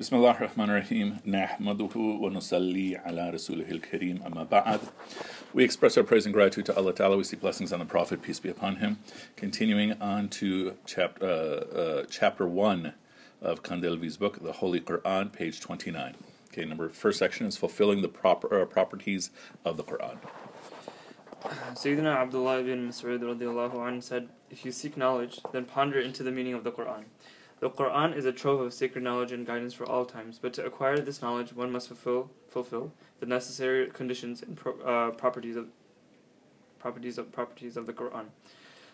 بسم الله الرحمن الرحيم نحمده ونصلي على رسوله الكريم أما بعد We express our praise and gratitude to Allah Ta'ala. We seek blessings on the Prophet, peace be upon him. Continuing on to chapter uh, uh, chapter 1 of Kandhelwi's book, The Holy Quran, page 29. Okay, number first section is fulfilling the proper uh, properties of the Quran. Sayyidina Abdullah ibn Mas'ud said, If you seek knowledge, then ponder into the meaning of the Quran. The Quran is a trove of sacred knowledge and guidance for all times, but to acquire this knowledge, one must fulfill, fulfill the necessary conditions and pro, uh, properties of properties of properties of the Quran.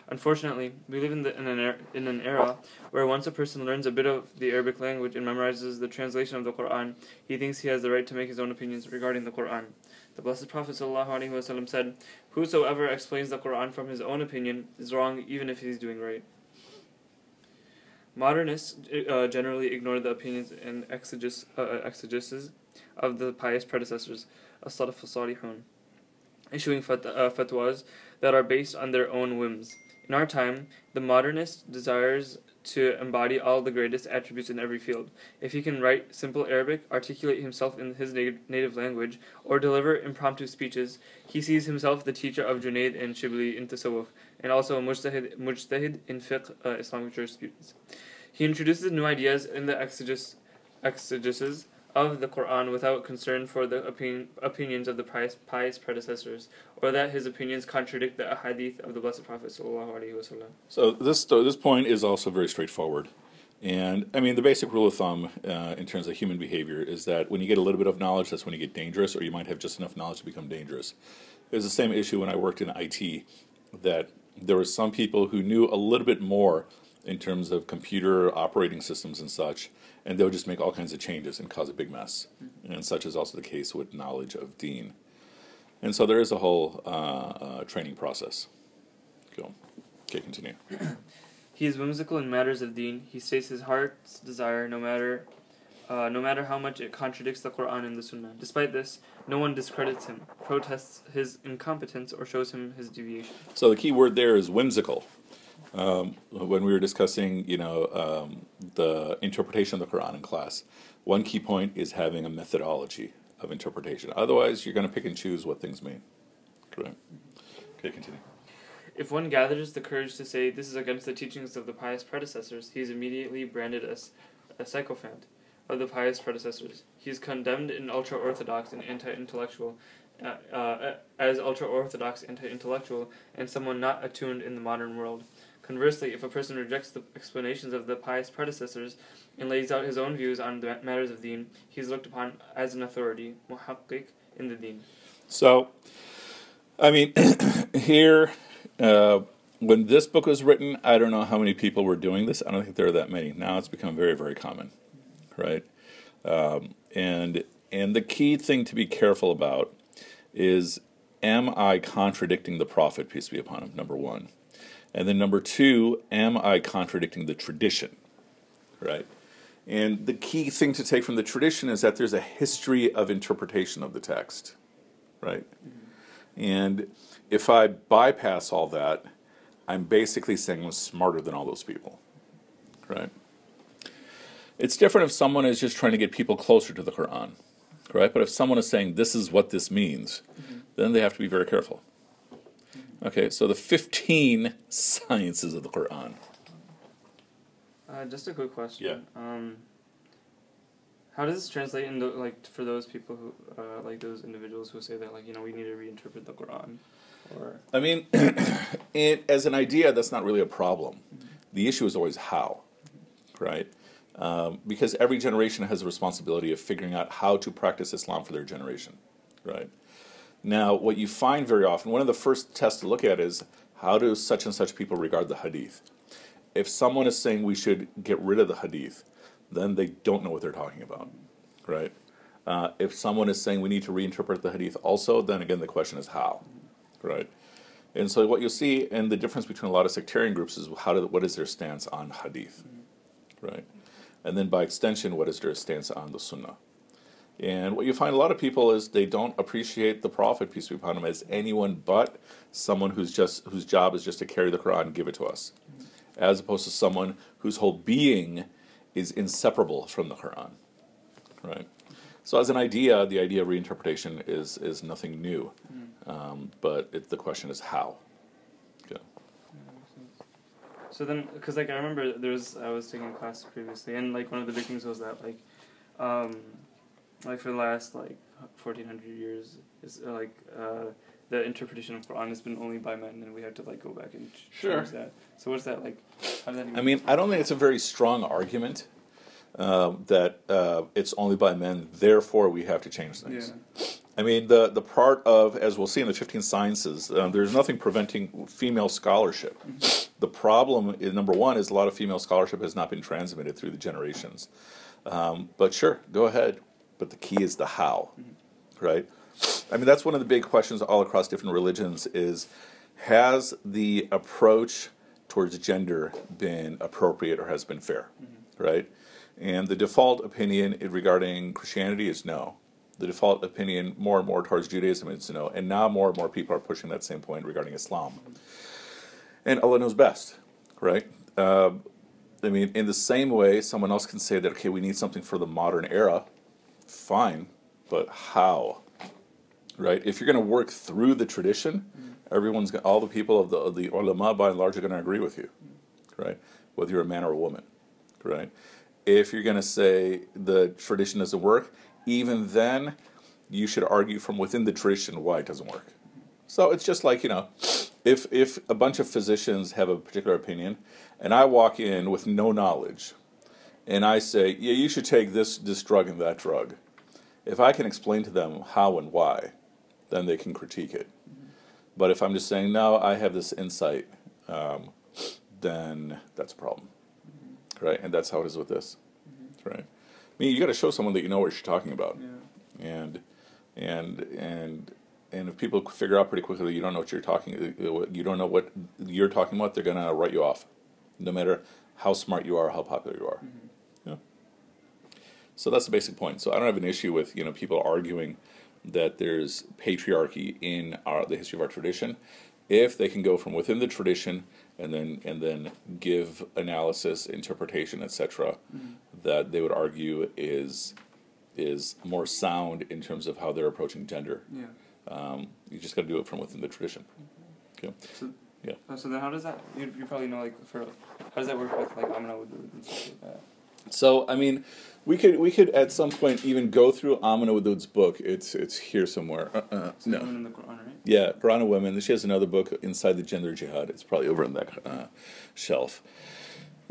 Unfortunately, we live in, the, in, an er, in an era where once a person learns a bit of the Arabic language and memorizes the translation of the Quran, he thinks he has the right to make his own opinions regarding the Quran. The Blessed Prophet ﷺ said, Whosoever explains the Quran from his own opinion is wrong even if he's doing right. Modernists uh, generally ignore the opinions and exegesis, uh, exegesis of the pious predecessors, as-Salaf salihun issuing fat- uh, fatwas that are based on their own whims. In our time, the modernist desires to embody all the greatest attributes in every field. If he can write simple Arabic, articulate himself in his native language, or deliver impromptu speeches, he sees himself the teacher of Junaid and Shibli in Tasawwuf, and also a mujtahid, mujtahid in fiqh, uh, Islamic jurisprudence. He introduces new ideas in the exegesis, of the Quran without concern for the opinion, opinions of the pious, pious predecessors, or that his opinions contradict the hadith of the Blessed Prophet. So this this point is also very straightforward. And I mean, the basic rule of thumb uh, in terms of human behavior is that when you get a little bit of knowledge, that's when you get dangerous, or you might have just enough knowledge to become dangerous. It was the same issue when I worked in IT, that there were some people who knew a little bit more in terms of computer operating systems and such, and they'll just make all kinds of changes and cause a big mess. Mm-hmm. And such is also the case with knowledge of Deen. And so there is a whole uh, uh, training process. Cool. Okay, continue. he is whimsical in matters of Deen. He states his heart's desire, no matter, uh, no matter how much it contradicts the Quran and the Sunnah. Despite this, no one discredits him, protests his incompetence, or shows him his deviation. So the key word there is whimsical. Um, when we were discussing, you know, um, the interpretation of the Quran in class, one key point is having a methodology of interpretation. Otherwise, you're going to pick and choose what things mean. Correct. Okay, continue. If one gathers the courage to say this is against the teachings of the pious predecessors, he is immediately branded as a sycophant of the pious predecessors. He is condemned in ultra orthodox and anti intellectual. Uh, uh, as ultra orthodox anti intellectual and someone not attuned in the modern world. Conversely, if a person rejects the explanations of the pious predecessors and lays out his own views on the matters of deen, he is looked upon as an authority, muhaqqiq, in the deen. So, I mean, here, uh, when this book was written, I don't know how many people were doing this. I don't think there are that many. Now it's become very, very common, right? Um, and and the key thing to be careful about is, am I contradicting the prophet, peace be upon him? Number one. And then number two, am I contradicting the tradition? Right? And the key thing to take from the tradition is that there's a history of interpretation of the text. Right? Mm-hmm. And if I bypass all that, I'm basically saying I'm smarter than all those people. Right? It's different if someone is just trying to get people closer to the Quran. Right? But if someone is saying this is what this means, mm-hmm. then they have to be very careful. Okay, so the 15 sciences of the Quran. Uh, just a quick question. Yeah. Um, how does this translate into like for those people who uh, like those individuals who say that like you know we need to reinterpret the Quran? Or I mean, it, as an idea, that's not really a problem. Mm-hmm. The issue is always how, right? Um, because every generation has a responsibility of figuring out how to practice Islam for their generation, right? Now, what you find very often, one of the first tests to look at is how do such and such people regard the hadith? If someone is saying we should get rid of the hadith, then they don't know what they're talking about, right? Uh, if someone is saying we need to reinterpret the hadith also, then again the question is how, right? And so what you'll see, and the difference between a lot of sectarian groups is how do, what is their stance on hadith, right? And then by extension, what is their stance on the sunnah? And what you find a lot of people is they don't appreciate the Prophet, peace be upon him, as anyone but someone who's just whose job is just to carry the Quran and give it to us, as opposed to someone whose whole being is inseparable from the Quran. right? So as an idea, the idea of reinterpretation is is nothing new, Mm. um, but it, the question is how. Yeah. So then, because like I remember there was I was taking a class previously, and like one of the big things was that like, um, like for the last like fourteen hundred years is uh, like uh, the interpretation of Quran has been only by men, and we have to like go back and ch- Sure. change that. So what's that like? How does that? I mean, I don't think it's a very strong argument uh, that uh, it's only by men, therefore we have to change yeah. things. I mean, the, the part of, as we'll see in the 15 sciences, uh, there's nothing preventing female scholarship. The problem, is, number one, is a lot of female scholarship has not been transmitted through the generations. Um, but sure, go ahead. But the key is the how, right? I mean, that's one of the big questions all across different religions is, has the approach towards gender been appropriate or has been fair, right? And the default opinion regarding Christianity is no. The default opinion more and more towards Judaism is no. And now more and more people are pushing that same point regarding Islam. And Allah knows best, right? Uh, I mean, in the same way, someone else can say that, okay, we need something for the modern era. Fine, but how? Right? If you're going to work through the tradition, mm. everyone's go- all the people of the, of the ulama by and large are going to agree with you, right? Whether you're a man or a woman, right? If you're going to say the tradition doesn't work, even then, you should argue from within the tradition why it doesn't work. So it's just like you know, if if a bunch of physicians have a particular opinion, and I walk in with no knowledge, and I say, yeah, you should take this this drug and that drug. If I can explain to them how and why, then they can critique it. But if I'm just saying, no, I have this insight, um, then that's a problem, right? And that's how it is with this, right? I mean, you got to show someone that you know what you're talking about Yeah. and and and and if people figure out pretty quickly that you don't know what you're talking, uh, you don't know what you're talking about, they're gonna write you off, no matter how smart you are, how popular you are. Yeah. So that's the basic point. So I don't have an issue with you know people arguing that there's patriarchy in our the history of our tradition, if they can go from within the tradition and then and then give analysis, interpretation, etc. That they would argue is is more sound in terms of how they're approaching gender. Yeah. Um, you just got to do it from within the tradition. Okay. So, Yeah. uh, so then, how does that? You, you probably know, like, for how does that work with like Amina Wadud and stuff like that? So I mean, we could we could at some point even go through Amina Wadud's book. It's it's here somewhere. Uh, uh, no. women in the Quran, right? Yeah, Quran of Women. She has another book inside the Gender Jihad. It's probably over on that uh, shelf.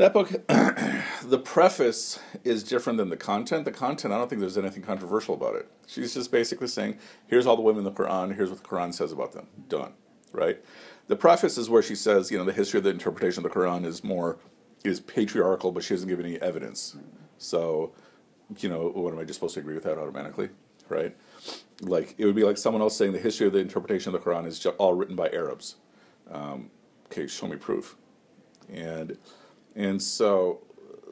That book, the preface is different than the content. The content, I don't think there's anything controversial about it. She's just basically saying, here's all the women in the Quran, here's what the Quran says about them. Done. Right? The preface is where she says, you know, the history of the interpretation of the Quran is more, is patriarchal, but she doesn't give any evidence. So, you know, what am I just supposed to agree with that automatically? Right? Like, it would be like someone else saying the history of the interpretation of the Quran is all written by Arabs. Um, okay, show me proof. And and so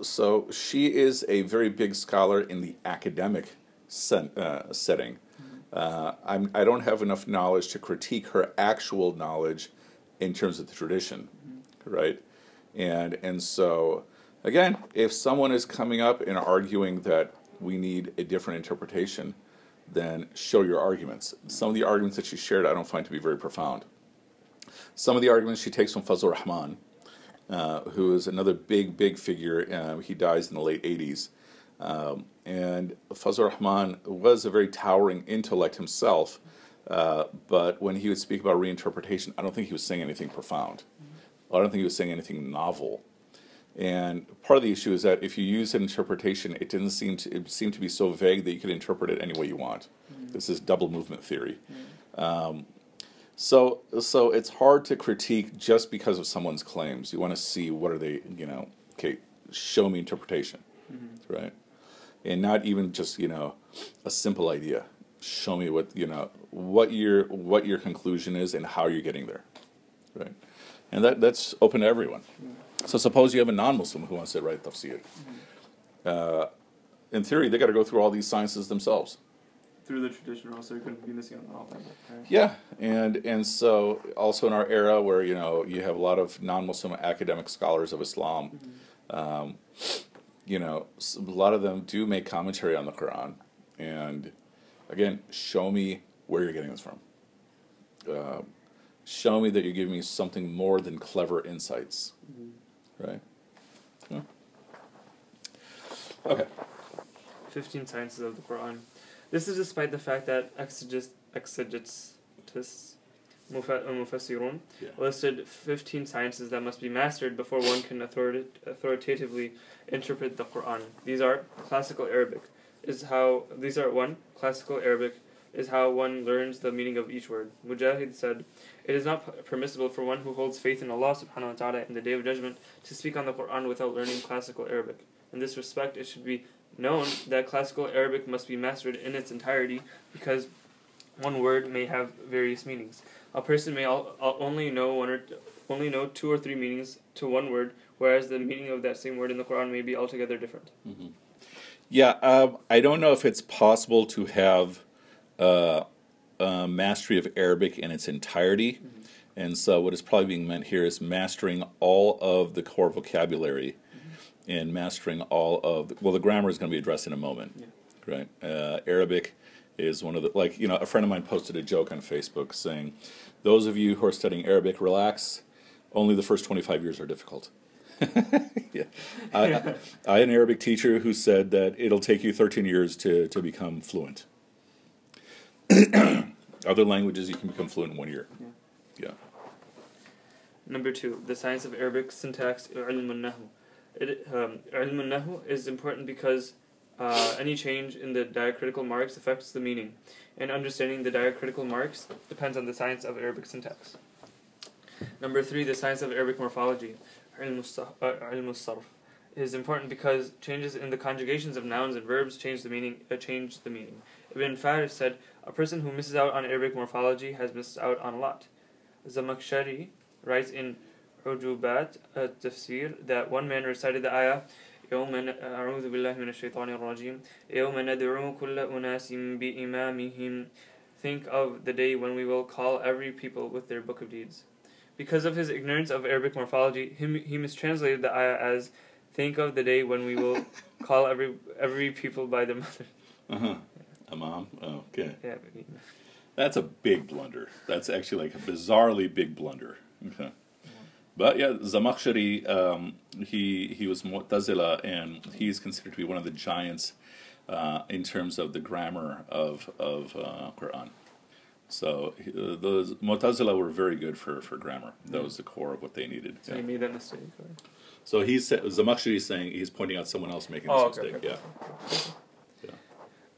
so she is a very big scholar in the academic uh, setting. Uh, I'm, I don't have enough knowledge to critique her actual knowledge in terms of the tradition, right? And and so again, if someone is coming up and arguing that we need a different interpretation, then show your arguments. Some of the arguments that she shared, I don't find to be very profound. Some of the arguments she takes from Fazl Rahman, uh, who is another big, big figure. Uh, he dies in the late 80s. Um, and Fazl Rahman was a very towering intellect himself, uh, but when he would speak about reinterpretation, I don't think he was saying anything profound. I don't think he was saying anything novel. And part of the issue is that if you use an interpretation, it didn't seem to it seemed to be so vague that you could interpret it any way you want. Mm-hmm. This is double movement theory. Mm-hmm. Um, so so it's hard to critique just because of someone's claims. You want to see what are they, you know, okay, show me interpretation, mm-hmm. right? And not even just, you know, a simple idea. Show me what, you know, what your what your conclusion is and how you're getting there. Right? And that that's open to everyone. So suppose you have a non-Muslim who wants to write tafsir. Uh, in theory, they got to go through all these sciences themselves. Through the tradition, also you couldn't be missing out on all that. Right? Yeah, and and so also in our era where you know you have a lot of non-Muslim academic scholars of Islam, um, you know, a lot of them do make commentary on the Quran, and again, show me where you're getting this from. Uh, show me that you're giving me something more than clever insights, right? Yeah. Okay. 15 sciences of the Quran. This is despite the fact that exegetes, exegetists, mufa- uh, mufassirun, Yeah. listed 15 sciences that must be mastered before one can authorita- authoritatively interpret the Quran. These are classical Arabic is how these are one classical Arabic is how one learns the meaning of each word. Mujahid said, "It is not permissible for one who holds faith in Allah Subhanahu wa Taala in the Day of Judgment to speak on the Quran without learning classical Arabic. In this respect, it should be known that classical Arabic must be mastered in its entirety because one word may have various meanings. A person may al- al- only know one or only know two or three meanings to one word, whereas the meaning of that same word in the Quran may be altogether different. Yeah, um, I don't know if it's possible to have uh, uh, mastery of Arabic in its entirety. And so, what is probably being meant here is mastering all of the core vocabulary and mastering all of the, well, the grammar is going to be addressed in a moment, Yeah. right? Uh, Arabic is one of the like you know a friend of mine posted a joke on Facebook saying, "Those of you who are studying Arabic, relax. Only the first twenty five years are difficult." yeah. I, I, I had an Arabic teacher who said that it'll take you 13 years to, to become fluent. Other languages you can become fluent in one year. Yeah. Number two, the science of Arabic syntax, ilm al-nahu. It, um, al-nahu is important because uh, any change in the diacritical marks affects the meaning, and understanding the diacritical marks depends on the science of Arabic syntax. Number three, the science of Arabic morphology, al-sarf, uh, al-sarf, is important because changes in the conjugations of nouns and verbs change the meaning. Uh, change the meaning. Ibn Faris said, a person who misses out on Arabic morphology has missed out on a lot. Zamakhshari writes in Ujubat Tafsir that one man recited the ayah يوم أعوذ بالله من الشيطان الرجيم يوم ندعو كل أناس بإمامهم Think of the day when we will call every people with their book of deeds. Because of his ignorance of Arabic morphology, he, he mistranslated the ayah as Think of the day when we will call every every people by their mother. Uh-huh huh. Imam. Oh, okay. Yeah, That's a big blunder. That's actually like a bizarrely big blunder. Okay. But yeah, Zamakhshari, um, he he was Mu'tazila, and he's considered to be one of the giants uh, in terms of the grammar of of uh, Quran. So uh, those Mu'tazila were very good for, for grammar. That was the core of what they needed. so Yeah. he made that mistake. or- So he's Zamakhshari is saying he's pointing out someone else making this Oh, okay, mistake. okay, yeah. okay.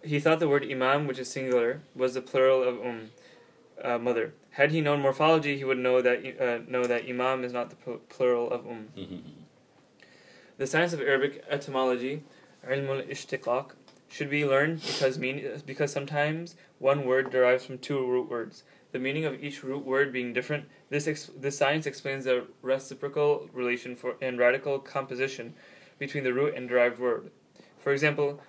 He thought the word imam, which is singular, was the plural of um, uh, mother. Had he known morphology, he would know that uh, know that imam is not the pl- plural of um. The science of Arabic etymology, ilm al-ishtiqaq, should be learned because mean because sometimes one word derives from two root words. The meaning of each root word being different, this ex- this science explains the reciprocal relation for and radical composition between the root and derived word. For example,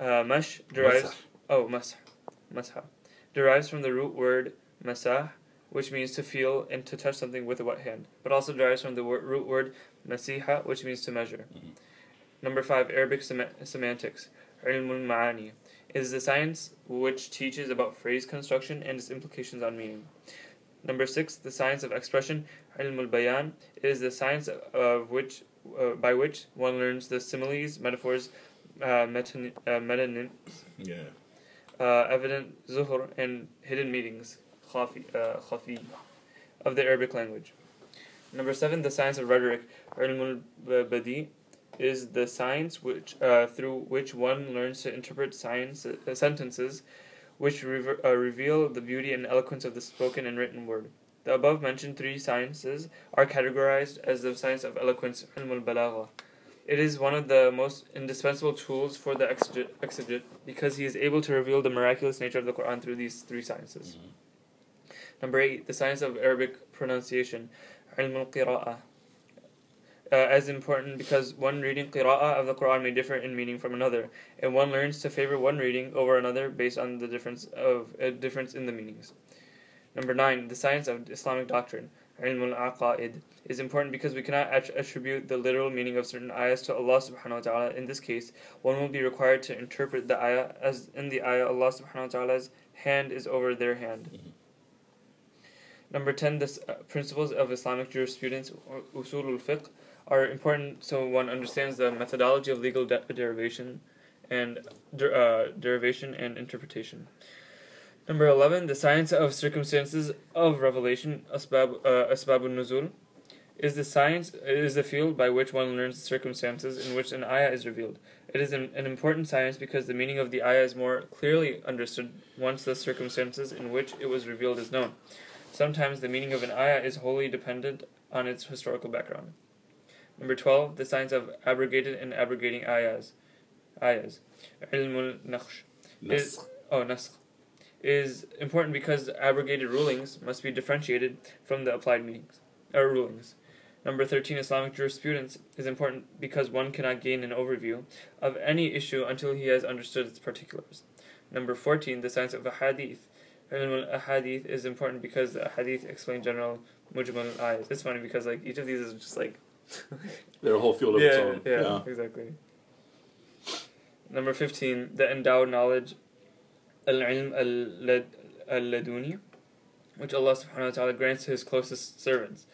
uh, mash derives Masah. oh masah masah derives from the root word masah, which means to feel and to touch something with a wet hand, but also derives from the wor- root word masiha, which means to measure. Mhm. Number five, Arabic sema- semantics, ilmul ma'ani, is the science which teaches about phrase construction and its implications on meaning. Number six, the science of expression, ilmul bayan, is the science of which, uh, by which one learns the similes, metaphors, uh, meton- uh, metonyms, Yeah. uh, evident zuhur, and hidden meanings, khafi, uh, khafi, of the Arabic language. Number seven, the science of rhetoric, ilmul badi, is the science which uh, through which one learns to interpret science uh, sentences, which rever- uh, reveal the beauty and eloquence of the spoken and written word. The above mentioned three sciences are categorized as the science of eloquence, ilmul balagha. It is one of the most indispensable tools for the exeget, exeget because he is able to reveal the miraculous nature of the Quran through these three sciences. Number eight, the science of Arabic pronunciation, ilm al-qira'ah. Uh, as important because one reading qira'ah of the Quran may differ in meaning from another, and one learns to favor one reading over another based on the difference of a difference in the meanings. Number nine, the science of Islamic doctrine, ilm al-aqaid is important because we cannot attribute the literal meaning of certain ayahs to Allah subhanahu wa ta'ala. In this case, one will be required to interpret the ayah as in the ayah Allah subhanahu wa ta'ala's hand is over their hand. Mm-hmm. Number 10, the uh, principles of Islamic jurisprudence, usul al-fiqh, are important so one understands the methodology of legal de- derivation and uh, derivation and interpretation. Number 11, the science of circumstances of revelation, asbab, uh, asbab nuzul is the science is the field by which one learns the circumstances in which an ayah is revealed. It is an, an important science because the meaning of the ayah is more clearly understood once the circumstances in which it was revealed is known. Sometimes the meaning of an ayah is wholly dependent on its historical background. Number 12, the science of abrogated and abrogating ayahs. Ayahs. Ilmul naskh. Is, oh, is important because abrogated rulings must be differentiated from the applied meanings or rulings. Number 13, Islamic jurisprudence is important because one cannot gain an overview of any issue until he has understood its particulars. Number 14, the science of hadith. a hadith is important because the hadith explain general mujmal ayahs. It's funny because like each of these is just like they're a whole field of yeah, its own. Yeah, yeah, exactly. Number 15, the endowed knowledge al-ilm al-laduni, which Allah subhanahu wa ta'ala grants to his closest servants.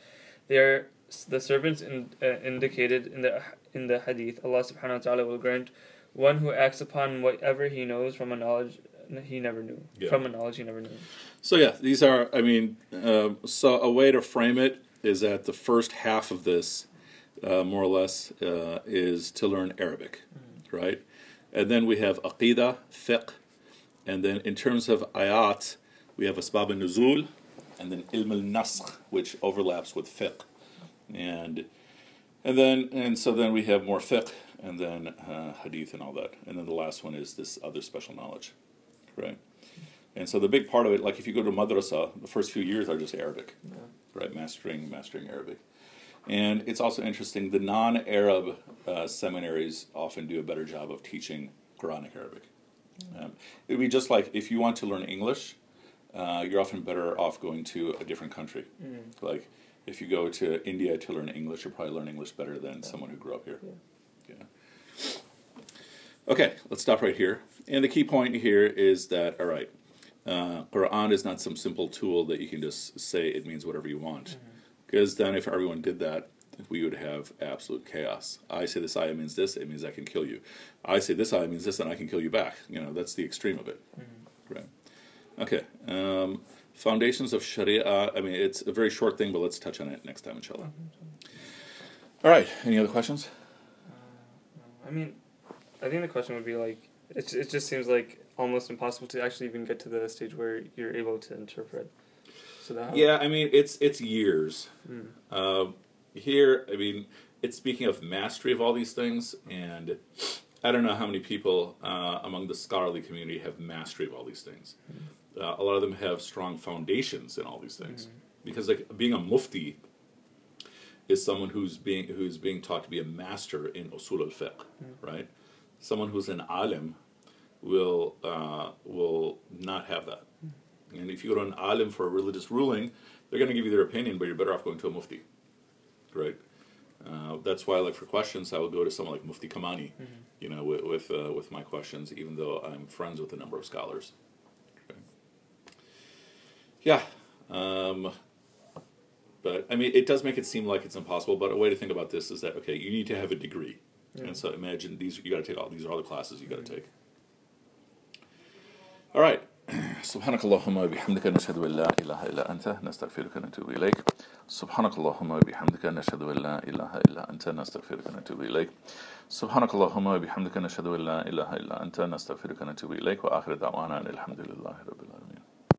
They are the servants in, uh, indicated in the in the hadith. Allah subhanahu wa ta'ala will grant one who acts upon whatever he knows from a knowledge he never knew. Yeah. From a knowledge he never knew. So yeah, these are I mean uh, so a way to frame it is that the first half of this uh, more or less uh, is to learn Arabic, mm-hmm. right? And then we have aqidah, fiqh, and then in terms of ayat, we have asbab al nuzul, and then ilm al naskh, which overlaps with fiqh, and and then and so then we have more fiqh, and then uh, hadith and all that, and then the last one is this other special knowledge, right? And so the big part of it, like if you go to madrasa, the first few years are just Arabic, yeah. right? Mastering mastering Arabic. And it's also interesting, the non Arab uh, seminaries often do a better job of teaching Quranic Arabic. Um, it would be just like if you want to learn English, uh, you're often better off going to a different country. Mm. Like if you go to India to learn English, you'll probably learn English better than someone who grew up here. Yeah. yeah. Okay, let's stop right here. And the key point here is that, all right, uh, Quran is not some simple tool that you can just say it means whatever you want. Mm-hmm. Because mm-hmm. then if everyone did that, we would have absolute chaos. I say this ayah means this, it means I can kill you. I say this ayah means this, and I can kill you back. You know, that's the extreme of it. Mm-hmm. Right. Okay. Um, foundations of Sharia. I mean, it's a very short thing, but let's touch on it next time, inshallah. All right. Any other questions? Uh, I mean, I think the question would be like, it, it just seems like almost impossible to actually even get to the stage where you're able to interpret. So that yeah, I mean, it's it's years. Mm. Uh, here, I mean, it's speaking of mastery of all these things, and I don't know how many people uh, among the scholarly community have mastery of all these things. Mm-hmm. Uh, a lot of them have strong foundations in all these things, mm-hmm. because like being a mufti is someone who's being who's being taught to be a master in usul al fiqh, mm-hmm. right? Someone who's an alim will uh, will not have that. Mm-hmm. And if you go to an alim for a religious ruling, they're going to give you their opinion, but you're better off going to a mufti right? Uh, that's why, like for questions, I would go to someone like Mufti Kamani, mm-hmm. you know, with with, uh, with, my questions, even though I'm friends with a number of scholars. Okay. Yeah, um, but I mean, it does make it seem like it's impossible. But a way to think about this is that okay, you need to have a degree, yeah. and so imagine these you got to take all these are all the classes you got to mm-hmm. take. All right. سبحانك اللهم وبحمدك نشهد أن لا إله إلا أنت نستغفرك ونتوب إليك سبحانك اللهم وبحمدك نشهد أن لا إله إلا أنت نستغفرك ونتوب إليك سبحانك اللهم وبحمدك نشهد أن لا إله إلا أنت نستغفرك ونتوب إليك وآخر دعوانا أن الحمد لله رب العالمين